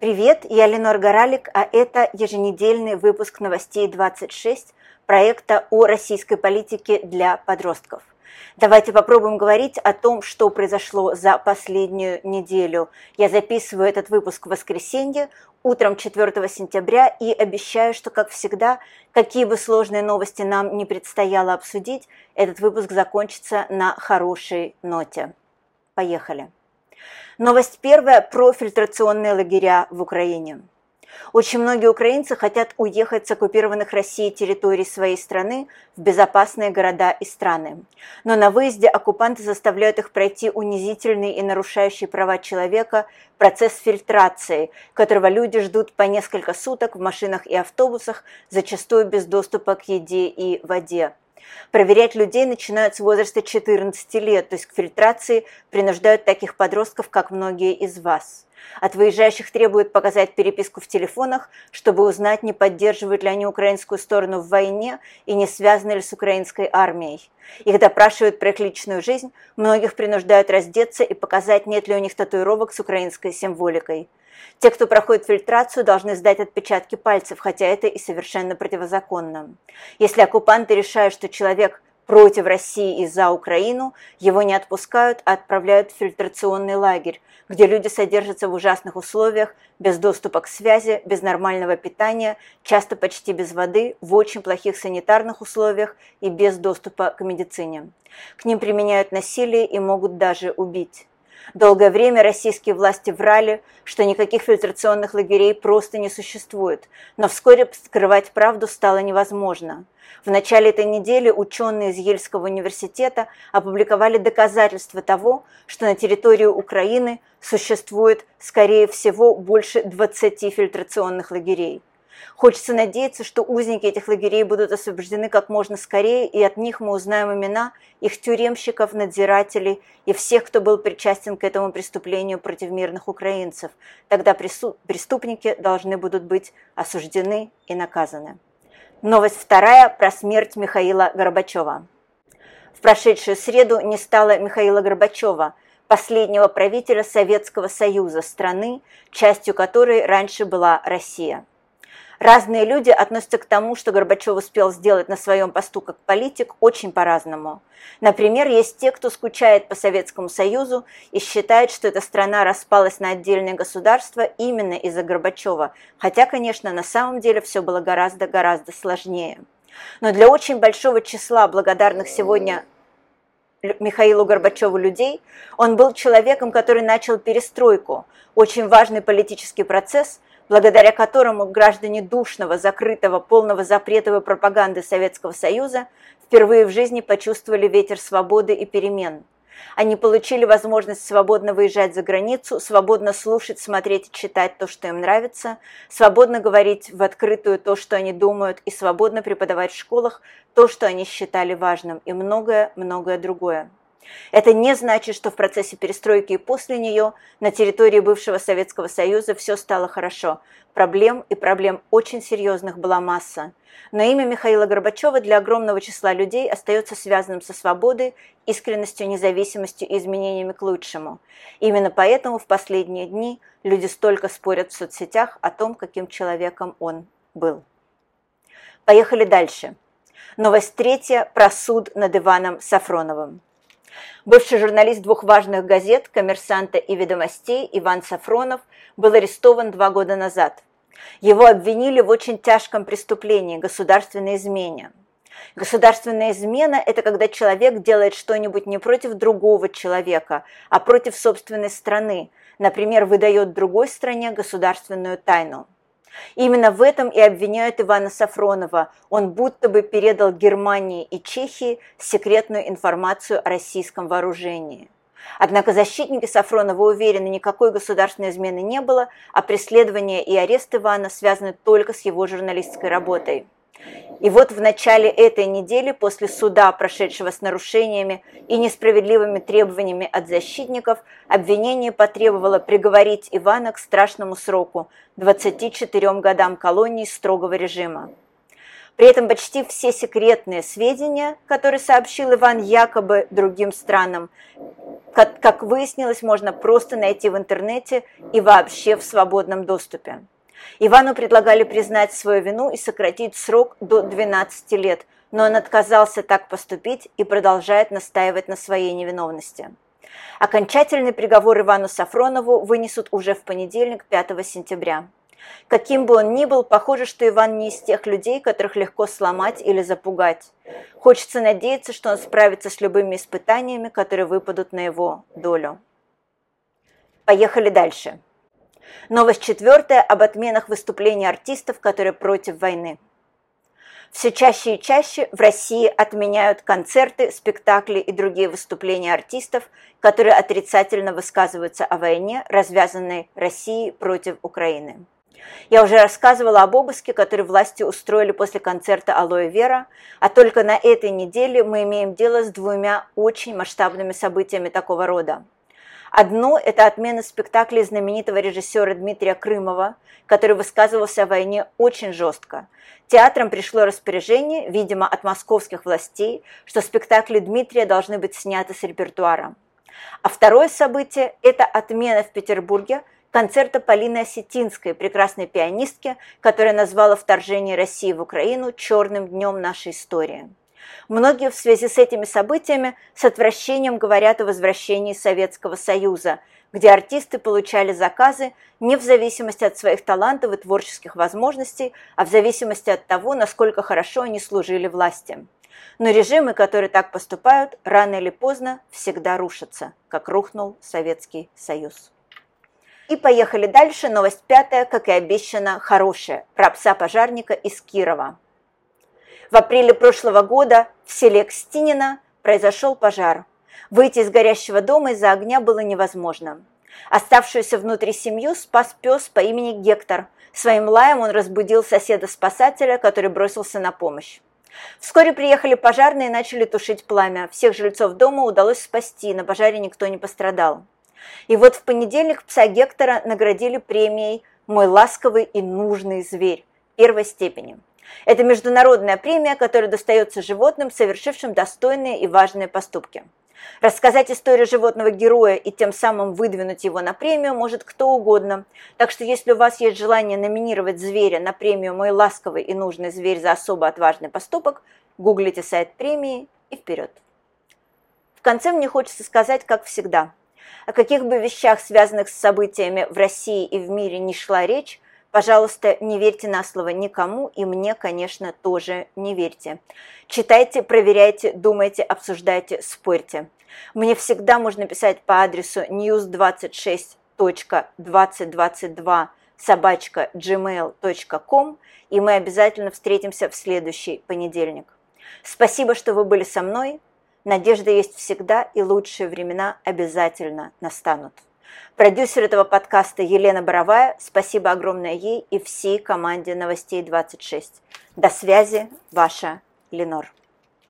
Привет, я Ленор Горалик, а это еженедельный выпуск новостей 26 проекта о российской политике для подростков. Давайте попробуем говорить о том, что произошло за последнюю неделю. Я записываю этот выпуск в воскресенье, утром 4 сентября, и обещаю, что, как всегда, какие бы сложные новости нам не предстояло обсудить, этот выпуск закончится на хорошей ноте. Поехали. Новость первая про фильтрационные лагеря в Украине. Очень многие украинцы хотят уехать с оккупированных Россией территорий своей страны в безопасные города и страны. Но на выезде оккупанты заставляют их пройти унизительный и нарушающий права человека процесс фильтрации, которого люди ждут по несколько суток в машинах и автобусах, зачастую без доступа к еде и воде. Проверять людей начинают с возраста 14 лет, то есть к фильтрации принуждают таких подростков, как многие из вас. От выезжающих требуют показать переписку в телефонах, чтобы узнать, не поддерживают ли они украинскую сторону в войне и не связаны ли с украинской армией. Их допрашивают про их личную жизнь, многих принуждают раздеться и показать, нет ли у них татуировок с украинской символикой. Те, кто проходит фильтрацию, должны сдать отпечатки пальцев, хотя это и совершенно противозаконно. Если оккупанты решают, что человек против России и за Украину, его не отпускают, а отправляют в фильтрационный лагерь, где люди содержатся в ужасных условиях, без доступа к связи, без нормального питания, часто почти без воды, в очень плохих санитарных условиях и без доступа к медицине. К ним применяют насилие и могут даже убить. Долгое время российские власти врали, что никаких фильтрационных лагерей просто не существует, но вскоре скрывать правду стало невозможно. В начале этой недели ученые из Ельского университета опубликовали доказательства того, что на территории Украины существует, скорее всего, больше 20 фильтрационных лагерей. Хочется надеяться, что узники этих лагерей будут освобождены как можно скорее, и от них мы узнаем имена их тюремщиков, надзирателей и всех, кто был причастен к этому преступлению против мирных украинцев. Тогда преступники должны будут быть осуждены и наказаны. Новость вторая про смерть Михаила Горбачева. В прошедшую среду не стало Михаила Горбачева, последнего правителя Советского Союза, страны, частью которой раньше была Россия. Разные люди относятся к тому, что Горбачев успел сделать на своем посту как политик, очень по-разному. Например, есть те, кто скучает по Советскому Союзу и считает, что эта страна распалась на отдельные государства именно из-за Горбачева, хотя, конечно, на самом деле все было гораздо-гораздо сложнее. Но для очень большого числа благодарных сегодня Михаилу Горбачеву людей, он был человеком, который начал перестройку, очень важный политический процесс – благодаря которому граждане душного, закрытого, полного запретовой пропаганды Советского Союза впервые в жизни почувствовали ветер свободы и перемен. Они получили возможность свободно выезжать за границу, свободно слушать, смотреть и читать то, что им нравится, свободно говорить в открытую то, что они думают, и свободно преподавать в школах то, что они считали важным, и многое-многое другое. Это не значит, что в процессе перестройки и после нее на территории бывшего Советского Союза все стало хорошо. Проблем и проблем очень серьезных была масса. Но имя Михаила Горбачева для огромного числа людей остается связанным со свободой, искренностью, независимостью и изменениями к лучшему. Именно поэтому в последние дни люди столько спорят в соцсетях о том, каким человеком он был. Поехали дальше. Новость третья про суд над Иваном Сафроновым. Бывший журналист двух важных газет «Коммерсанта» и «Ведомостей» Иван Сафронов был арестован два года назад. Его обвинили в очень тяжком преступлении – государственной измене. Государственная измена – это когда человек делает что-нибудь не против другого человека, а против собственной страны, например, выдает другой стране государственную тайну. Именно в этом и обвиняют Ивана Сафронова. Он будто бы передал Германии и Чехии секретную информацию о российском вооружении. Однако защитники Сафронова уверены, никакой государственной измены не было, а преследование и арест Ивана связаны только с его журналистской работой. И вот в начале этой недели, после суда, прошедшего с нарушениями и несправедливыми требованиями от защитников, обвинение потребовало приговорить Ивана к страшному сроку – 24 годам колонии строгого режима. При этом почти все секретные сведения, которые сообщил Иван якобы другим странам, как, выяснилось, можно просто найти в интернете и вообще в свободном доступе. Ивану предлагали признать свою вину и сократить срок до 12 лет, но он отказался так поступить и продолжает настаивать на своей невиновности. Окончательный приговор Ивану Сафронову вынесут уже в понедельник, 5 сентября. Каким бы он ни был, похоже, что Иван не из тех людей, которых легко сломать или запугать. Хочется надеяться, что он справится с любыми испытаниями, которые выпадут на его долю. Поехали дальше. Новость четвертая об отменах выступлений артистов, которые против войны. Все чаще и чаще в России отменяют концерты, спектакли и другие выступления артистов, которые отрицательно высказываются о войне, развязанной Россией против Украины. Я уже рассказывала об обыске, который власти устроили после концерта «Алоэ Вера», а только на этой неделе мы имеем дело с двумя очень масштабными событиями такого рода. Одно – это отмена спектакля знаменитого режиссера Дмитрия Крымова, который высказывался о войне очень жестко. Театрам пришло распоряжение, видимо, от московских властей, что спектакли Дмитрия должны быть сняты с репертуара. А второе событие – это отмена в Петербурге концерта Полины Осетинской, прекрасной пианистки, которая назвала вторжение России в Украину черным днем нашей истории. Многие в связи с этими событиями с отвращением говорят о возвращении Советского Союза, где артисты получали заказы не в зависимости от своих талантов и творческих возможностей, а в зависимости от того, насколько хорошо они служили власти. Но режимы, которые так поступают, рано или поздно всегда рушатся, как рухнул Советский Союз. И поехали дальше. Новость пятая, как и обещано, хорошая. Про пса-пожарника из Кирова. В апреле прошлого года в селе Кстинина произошел пожар. Выйти из горящего дома из-за огня было невозможно. Оставшуюся внутри семью спас пес по имени Гектор. Своим лаем он разбудил соседа-спасателя, который бросился на помощь. Вскоре приехали пожарные и начали тушить пламя. Всех жильцов дома удалось спасти, на пожаре никто не пострадал. И вот в понедельник пса Гектора наградили премией «Мой ласковый и нужный зверь» первой степени. Это международная премия, которая достается животным, совершившим достойные и важные поступки. Рассказать историю животного героя и тем самым выдвинуть его на премию может кто угодно. Так что если у вас есть желание номинировать зверя на премию «Мой ласковый и нужный зверь» за особо отважный поступок, гуглите сайт премии и вперед. В конце мне хочется сказать, как всегда, о каких бы вещах, связанных с событиями в России и в мире, не шла речь, Пожалуйста, не верьте на слово никому, и мне, конечно, тоже не верьте. Читайте, проверяйте, думайте, обсуждайте, спорьте. Мне всегда можно писать по адресу news26.2022 собачка gmail.com, и мы обязательно встретимся в следующий понедельник. Спасибо, что вы были со мной. Надежда есть всегда, и лучшие времена обязательно настанут. Продюсер этого подкаста Елена Боровая. Спасибо огромное ей и всей команде «Новостей 26». До связи, ваша Ленор.